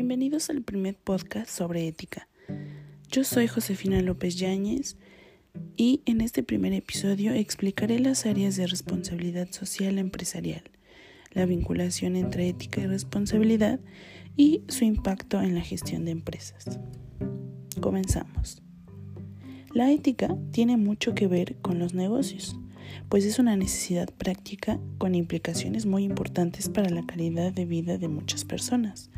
Bienvenidos al primer podcast sobre ética. Yo soy Josefina López Yáñez y en este primer episodio explicaré las áreas de responsabilidad social empresarial, la vinculación entre ética y responsabilidad y su impacto en la gestión de empresas. Comenzamos. La ética tiene mucho que ver con los negocios pues es una necesidad práctica con implicaciones muy importantes para la calidad de vida de muchas personas.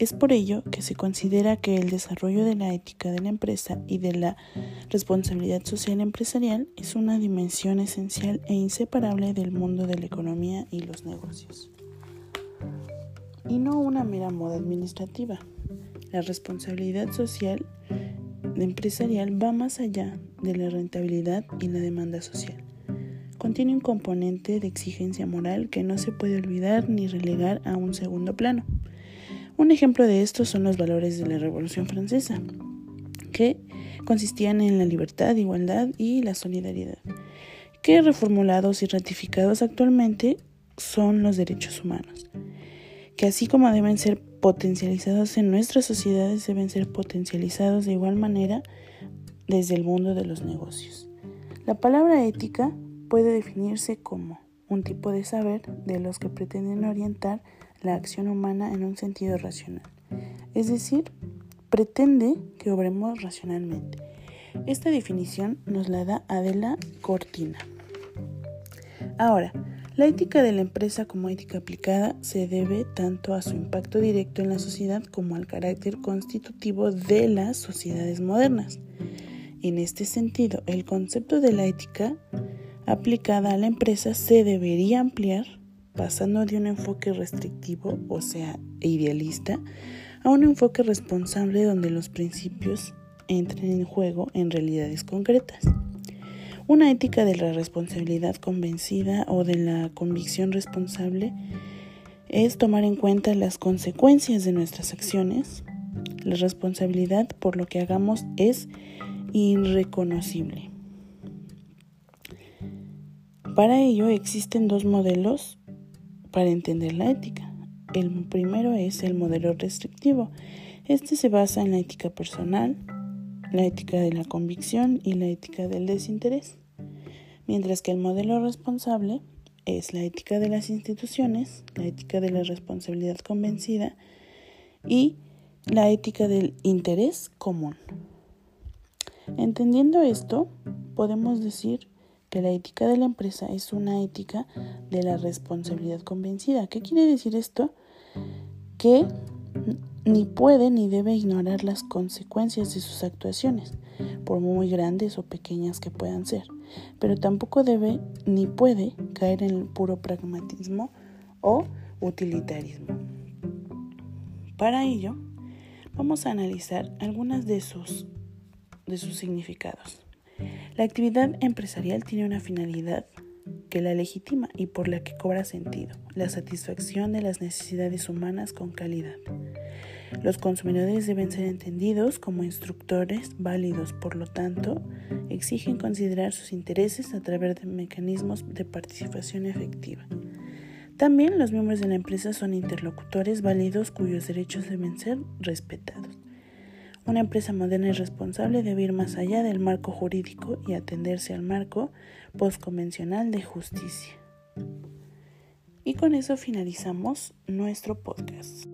Es por ello que se considera que el desarrollo de la ética de la empresa y de la responsabilidad social empresarial es una dimensión esencial e inseparable del mundo de la economía y los negocios. Y no una mera moda administrativa. La responsabilidad social empresarial va más allá de la rentabilidad y la demanda social contiene un componente de exigencia moral que no se puede olvidar ni relegar a un segundo plano. Un ejemplo de esto son los valores de la Revolución Francesa, que consistían en la libertad, igualdad y la solidaridad, que reformulados y ratificados actualmente son los derechos humanos, que así como deben ser potencializados en nuestras sociedades, deben ser potencializados de igual manera desde el mundo de los negocios. La palabra ética puede definirse como un tipo de saber de los que pretenden orientar la acción humana en un sentido racional, es decir, pretende que obremos racionalmente. Esta definición nos la da Adela Cortina. Ahora, la ética de la empresa como ética aplicada se debe tanto a su impacto directo en la sociedad como al carácter constitutivo de las sociedades modernas. En este sentido, el concepto de la ética aplicada a la empresa se debería ampliar pasando de un enfoque restrictivo, o sea, idealista, a un enfoque responsable donde los principios entren en juego en realidades concretas. Una ética de la responsabilidad convencida o de la convicción responsable es tomar en cuenta las consecuencias de nuestras acciones. La responsabilidad por lo que hagamos es irreconocible. Para ello existen dos modelos para entender la ética. El primero es el modelo restrictivo. Este se basa en la ética personal, la ética de la convicción y la ética del desinterés. Mientras que el modelo responsable es la ética de las instituciones, la ética de la responsabilidad convencida y la ética del interés común. Entendiendo esto, podemos decir que la ética de la empresa es una ética de la responsabilidad convencida. ¿Qué quiere decir esto? Que ni puede ni debe ignorar las consecuencias de sus actuaciones, por muy grandes o pequeñas que puedan ser, pero tampoco debe ni puede caer en el puro pragmatismo o utilitarismo. Para ello, vamos a analizar algunas de sus, de sus significados. La actividad empresarial tiene una finalidad que la legitima y por la que cobra sentido, la satisfacción de las necesidades humanas con calidad. Los consumidores deben ser entendidos como instructores válidos, por lo tanto, exigen considerar sus intereses a través de mecanismos de participación efectiva. También los miembros de la empresa son interlocutores válidos cuyos derechos deben ser respetados. Una empresa moderna y responsable debe ir más allá del marco jurídico y atenderse al marco postconvencional de justicia. Y con eso finalizamos nuestro podcast.